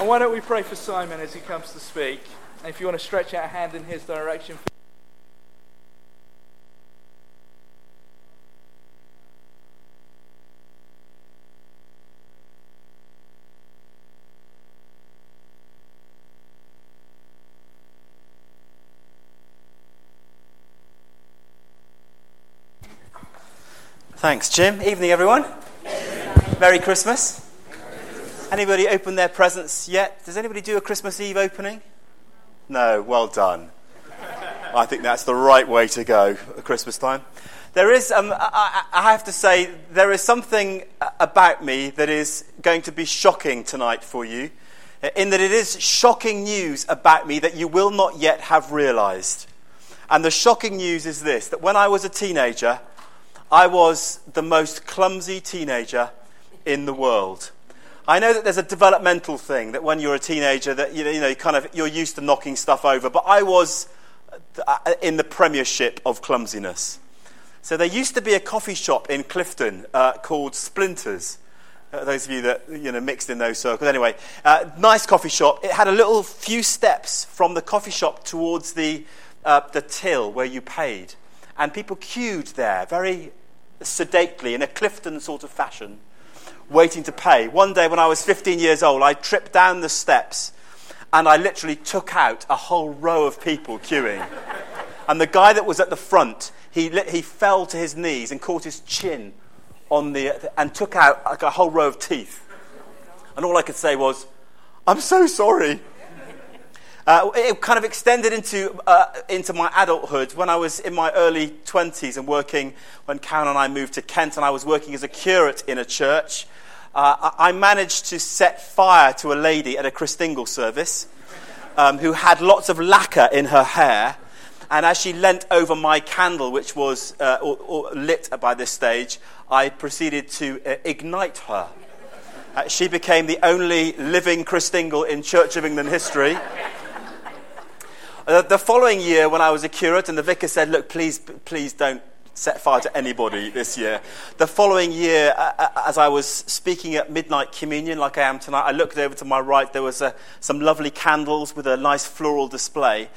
And why don't we pray for Simon as he comes to speak? And if you want to stretch out a hand in his direction. Thanks, Jim. Evening, everyone. Merry Christmas. Anybody open their presents yet? Does anybody do a Christmas Eve opening? No, well done. I think that's the right way to go at Christmas time. There is, um, I, I have to say, there is something about me that is going to be shocking tonight for you, in that it is shocking news about me that you will not yet have realized. And the shocking news is this that when I was a teenager, I was the most clumsy teenager in the world. I know that there's a developmental thing that when you're a teenager that you know, you know kind of you're used to knocking stuff over, but I was uh, in the premiership of clumsiness. So there used to be a coffee shop in Clifton uh, called Splinters. Uh, those of you that you know mixed in those circles. Anyway, uh, nice coffee shop. It had a little few steps from the coffee shop towards the uh, the till where you paid, and people queued there very sedately in a Clifton sort of fashion waiting to pay. One day when I was 15 years old, I tripped down the steps and I literally took out a whole row of people queuing. and the guy that was at the front, he, he fell to his knees and caught his chin on the, and took out like a whole row of teeth. And all I could say was, I'm so sorry. Uh, it kind of extended into, uh, into my adulthood when I was in my early 20s and working, when Karen and I moved to Kent, and I was working as a curate in a church uh, I managed to set fire to a lady at a Christingle service um, who had lots of lacquer in her hair. And as she leant over my candle, which was uh, or, or lit by this stage, I proceeded to uh, ignite her. Uh, she became the only living Christingle in Church of England history. Uh, the following year, when I was a curate, and the vicar said, Look, please, please don't set fire to anybody this year. The following year, as I was speaking at Midnight Communion, like I am tonight, I looked over to my right. There was uh, some lovely candles with a nice floral display.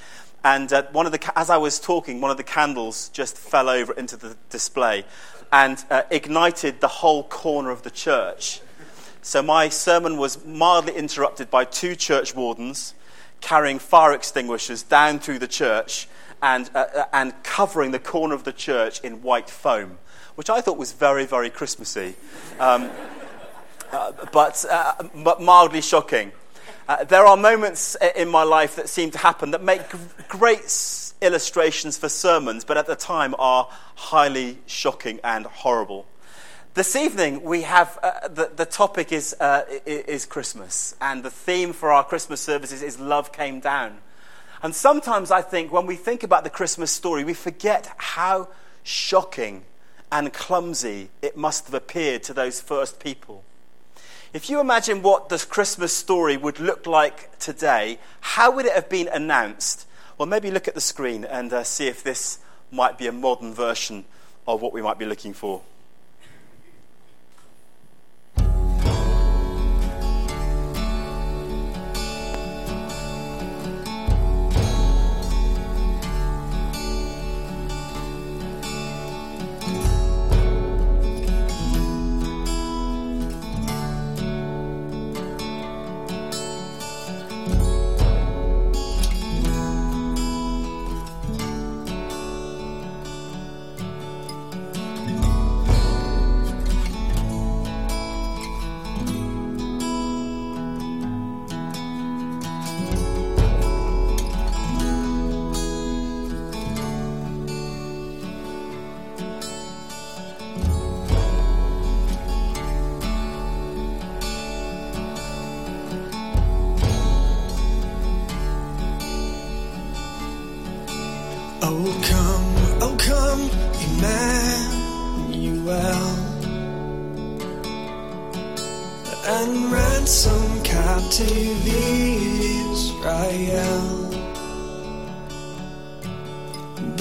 And uh, one of the, as I was talking, one of the candles just fell over into the display and uh, ignited the whole corner of the church. So my sermon was mildly interrupted by two church wardens carrying fire extinguishers down through the church and, uh, uh, and covering the corner of the church in white foam, which I thought was very, very Christmassy, um, uh, but, uh, but mildly shocking. Uh, there are moments in my life that seem to happen that make great illustrations for sermons, but at the time are highly shocking and horrible. This evening, we have uh, the, the topic is, uh, is Christmas, and the theme for our Christmas services is Love Came Down. And sometimes I think when we think about the Christmas story, we forget how shocking and clumsy it must have appeared to those first people. If you imagine what the Christmas story would look like today, how would it have been announced? Well, maybe look at the screen and uh, see if this might be a modern version of what we might be looking for.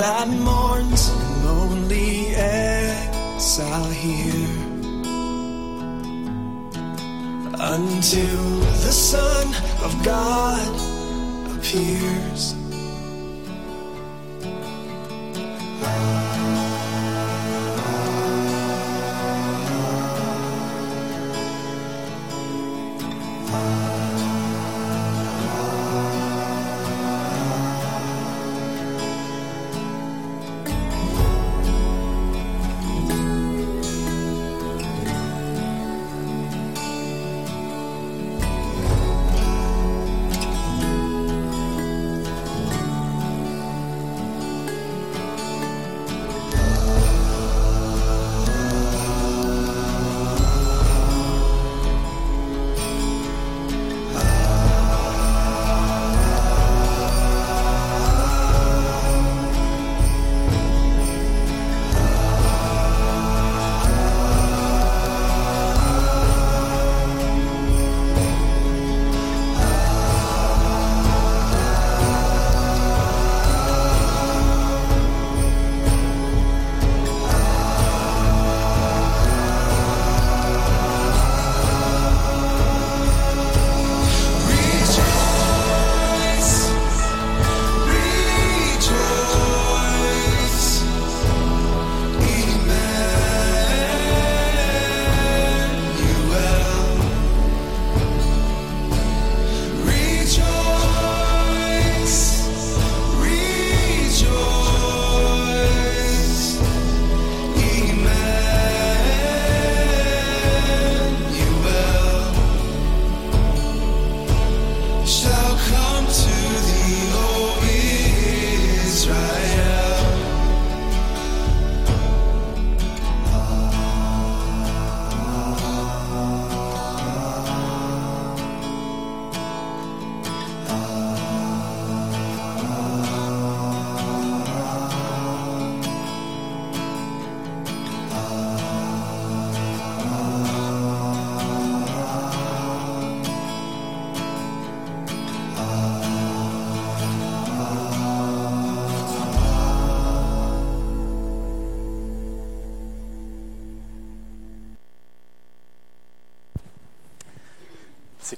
That mourns a lonely exile here until the Son of God appears.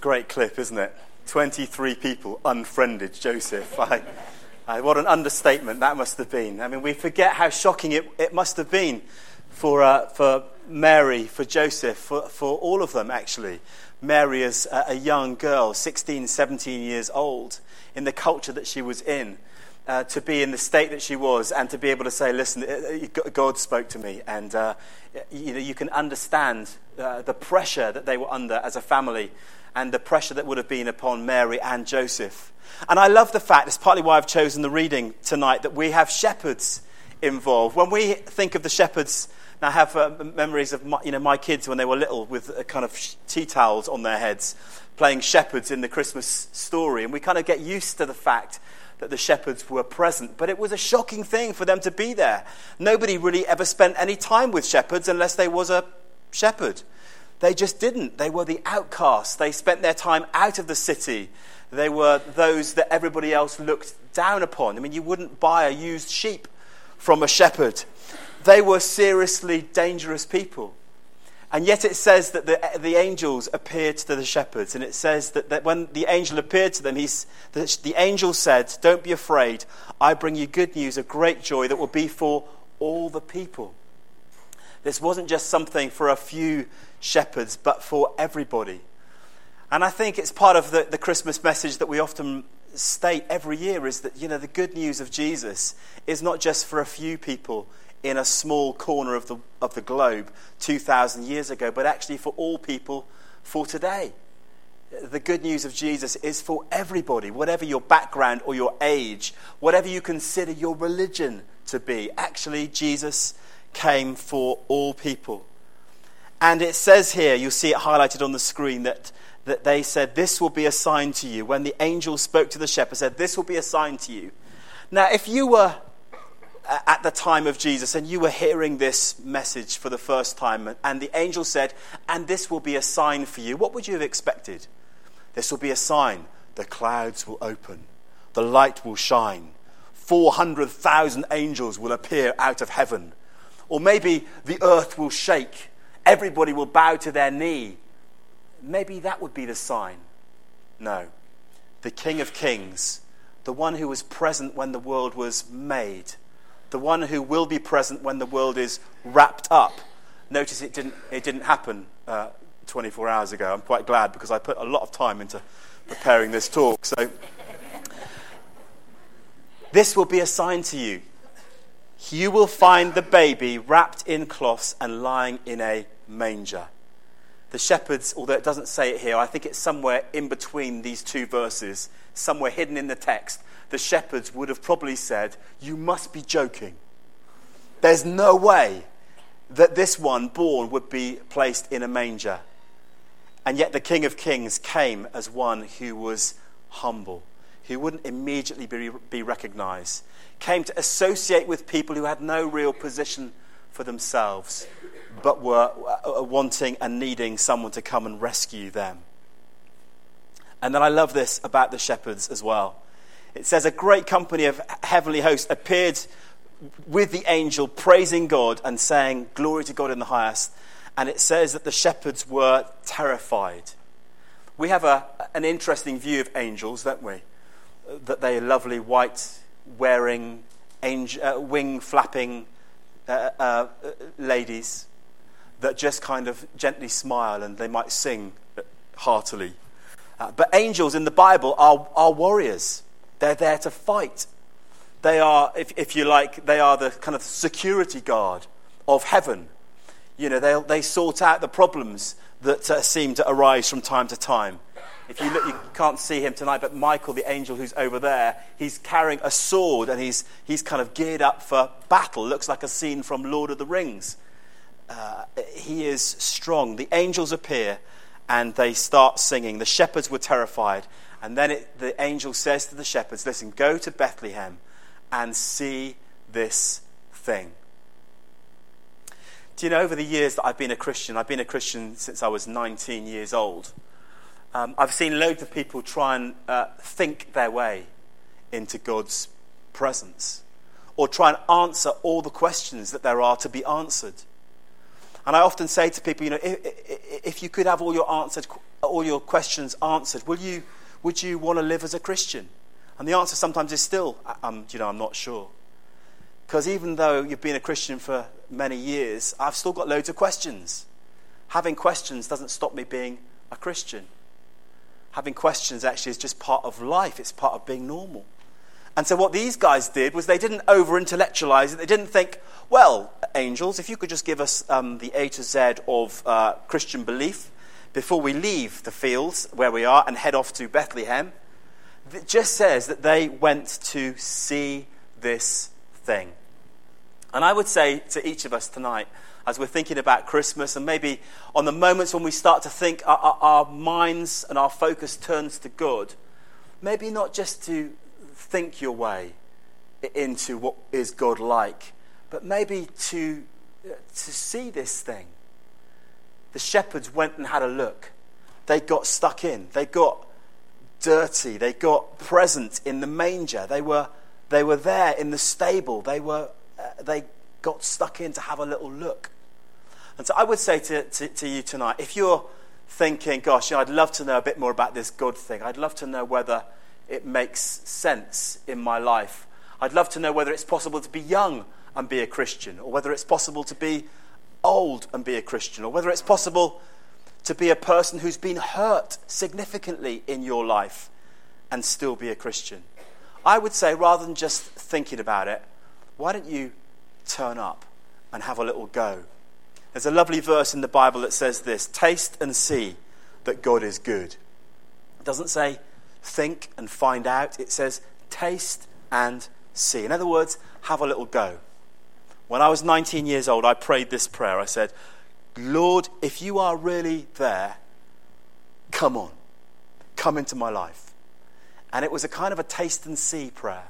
Great clip, isn't it? 23 people unfriended Joseph. I, I, what an understatement that must have been. I mean, we forget how shocking it, it must have been for, uh, for Mary, for Joseph, for, for all of them, actually. Mary, as a, a young girl, 16, 17 years old, in the culture that she was in, uh, to be in the state that she was and to be able to say, listen, uh, uh, God spoke to me. And uh, you, know, you can understand uh, the pressure that they were under as a family and the pressure that would have been upon Mary and Joseph. And I love the fact, it's partly why I've chosen the reading tonight, that we have shepherds involved. When we think of the shepherds, and I have uh, memories of my, you know, my kids when they were little with kind of tea towels on their heads, playing shepherds in the Christmas story. And we kind of get used to the fact that the shepherds were present. But it was a shocking thing for them to be there. Nobody really ever spent any time with shepherds unless they was a shepherd. They just didn't. They were the outcasts. They spent their time out of the city. They were those that everybody else looked down upon. I mean, you wouldn't buy a used sheep from a shepherd. They were seriously dangerous people. And yet it says that the, the angels appeared to the shepherds. And it says that, that when the angel appeared to them, he's, the, the angel said, Don't be afraid. I bring you good news, a great joy that will be for all the people. This wasn't just something for a few shepherds, but for everybody. And I think it's part of the, the Christmas message that we often state every year is that, you know, the good news of Jesus is not just for a few people in a small corner of the, of the globe 2,000 years ago, but actually for all people for today. The good news of Jesus is for everybody, whatever your background or your age, whatever you consider your religion to be. Actually, Jesus came for all people. And it says here, you'll see it highlighted on the screen, that, that they said, This will be a sign to you. When the angel spoke to the shepherd, said, This will be a sign to you. Now, if you were uh, at the time of Jesus and you were hearing this message for the first time, and the angel said, And this will be a sign for you, what would you have expected? This will be a sign. The clouds will open, the light will shine, 400,000 angels will appear out of heaven. Or maybe the earth will shake, everybody will bow to their knee. maybe that would be the sign. No. The King of Kings, the one who was present when the world was made, the one who will be present when the world is wrapped up. Notice it didn't, it didn't happen uh, 24 hours ago. I'm quite glad because I put a lot of time into preparing this talk. So, this will be a sign to you. You will find the baby wrapped in cloths and lying in a manger. The shepherds, although it doesn't say it here, I think it's somewhere in between these two verses, somewhere hidden in the text. The shepherds would have probably said, You must be joking. There's no way that this one born would be placed in a manger. And yet the King of Kings came as one who was humble, who wouldn't immediately be, be recognized, came to associate with people who had no real position for themselves, but were uh, wanting and needing someone to come and rescue them. And then I love this about the shepherds as well. It says, A great company of heavenly hosts appeared with the angel, praising God and saying, Glory to God in the highest and it says that the shepherds were terrified. We have a, an interesting view of angels, don't we? That they are lovely, white, wearing, angel, uh, wing flapping uh, uh, ladies that just kind of gently smile and they might sing heartily. Uh, but angels in the Bible are, are warriors, they're there to fight. They are, if, if you like, they are the kind of security guard of heaven you know, they, they sort out the problems that uh, seem to arise from time to time. If you look, you can't see him tonight, but Michael, the angel who's over there, he's carrying a sword and he's, he's kind of geared up for battle. Looks like a scene from Lord of the Rings. Uh, he is strong. The angels appear and they start singing. The shepherds were terrified. And then it, the angel says to the shepherds, Listen, go to Bethlehem and see this thing. Do you know, over the years that I've been a Christian, I've been a Christian since I was 19 years old, um, I've seen loads of people try and uh, think their way into God's presence or try and answer all the questions that there are to be answered. And I often say to people, you know, if, if you could have all your, answered, all your questions answered, will you, would you want to live as a Christian? And the answer sometimes is still, um, you know, I'm not sure. Because even though you've been a Christian for many years, I've still got loads of questions. Having questions doesn't stop me being a Christian. Having questions actually is just part of life, it's part of being normal. And so, what these guys did was they didn't over intellectualize it. They didn't think, well, angels, if you could just give us um, the A to Z of uh, Christian belief before we leave the fields where we are and head off to Bethlehem. It just says that they went to see this thing. And I would say to each of us tonight, as we're thinking about Christmas, and maybe on the moments when we start to think our, our, our minds and our focus turns to God, maybe not just to think your way into what is God like, but maybe to, to see this thing. The shepherds went and had a look. They got stuck in. They got dirty. They got present in the manger. They were they were there in the stable. They, were, uh, they got stuck in to have a little look. And so I would say to, to, to you tonight if you're thinking, gosh, you know, I'd love to know a bit more about this God thing, I'd love to know whether it makes sense in my life. I'd love to know whether it's possible to be young and be a Christian, or whether it's possible to be old and be a Christian, or whether it's possible to be a person who's been hurt significantly in your life and still be a Christian. I would say rather than just thinking about it, why don't you turn up and have a little go? There's a lovely verse in the Bible that says this Taste and see that God is good. It doesn't say think and find out, it says taste and see. In other words, have a little go. When I was 19 years old, I prayed this prayer. I said, Lord, if you are really there, come on, come into my life. And it was a kind of a taste and see prayer.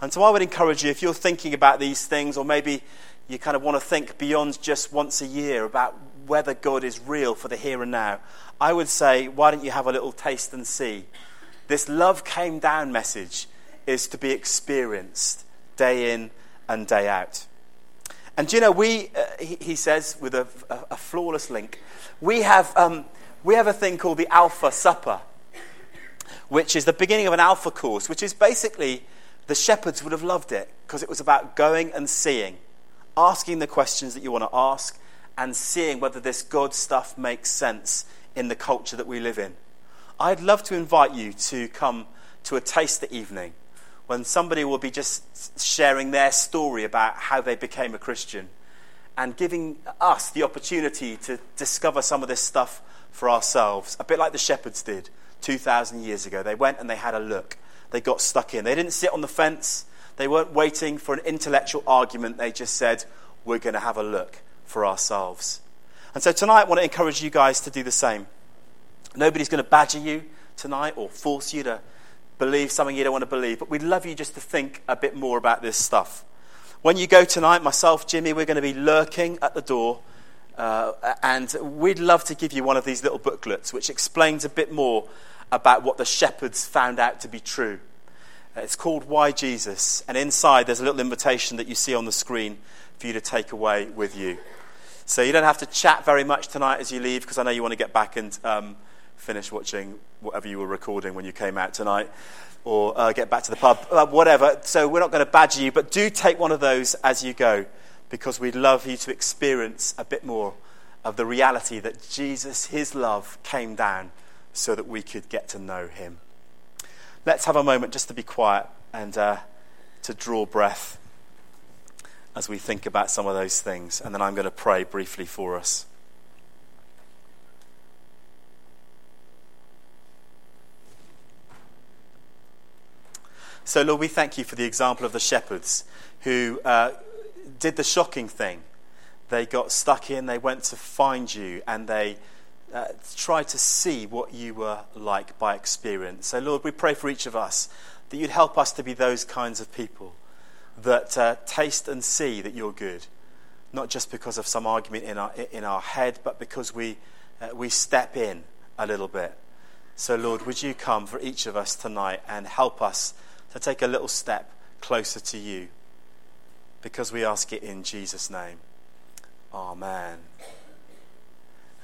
And so I would encourage you, if you're thinking about these things, or maybe you kind of want to think beyond just once a year about whether God is real for the here and now, I would say, why don't you have a little taste and see? This love came down message is to be experienced day in and day out. And you know, we, uh, he, he, says with a, a, a, flawless link, we have, um, we have a thing called the Alpha Supper, which is the beginning of an Alpha course, which is basically the shepherds would have loved it because it was about going and seeing, asking the questions that you want to ask, and seeing whether this God stuff makes sense in the culture that we live in. I'd love to invite you to come to a taster evening when somebody will be just sharing their story about how they became a Christian and giving us the opportunity to discover some of this stuff for ourselves, a bit like the shepherds did 2,000 years ago. They went and they had a look, they got stuck in. They didn't sit on the fence, they weren't waiting for an intellectual argument, they just said, We're going to have a look for ourselves. And so tonight, I want to encourage you guys to do the same. Nobody's going to badger you tonight or force you to believe something you don't want to believe, but we'd love you just to think a bit more about this stuff. When you go tonight, myself, Jimmy, we're going to be lurking at the door, uh, and we'd love to give you one of these little booklets which explains a bit more about what the shepherds found out to be true. Uh, it's called Why Jesus, and inside there's a little invitation that you see on the screen for you to take away with you. So you don't have to chat very much tonight as you leave because I know you want to get back and um, finish watching whatever you were recording when you came out tonight or uh, get back to the pub, uh, whatever. So we're not going to badger you, but do take one of those as you go because we'd love you to experience a bit more of the reality that Jesus, his love, came down so that we could get to know him. Let's have a moment just to be quiet and uh, to draw breath as we think about some of those things. And then I'm going to pray briefly for us. So, Lord, we thank you for the example of the shepherds who uh, did the shocking thing. They got stuck in, they went to find you, and they uh, tried to see what you were like by experience. So, Lord, we pray for each of us that you'd help us to be those kinds of people that uh, taste and see that you're good, not just because of some argument in our, in our head, but because we, uh, we step in a little bit. So, Lord, would you come for each of us tonight and help us to take a little step closer to you? Because we ask it in Jesus' name. Amen.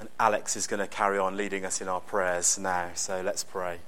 And Alex is going to carry on leading us in our prayers now, so let's pray.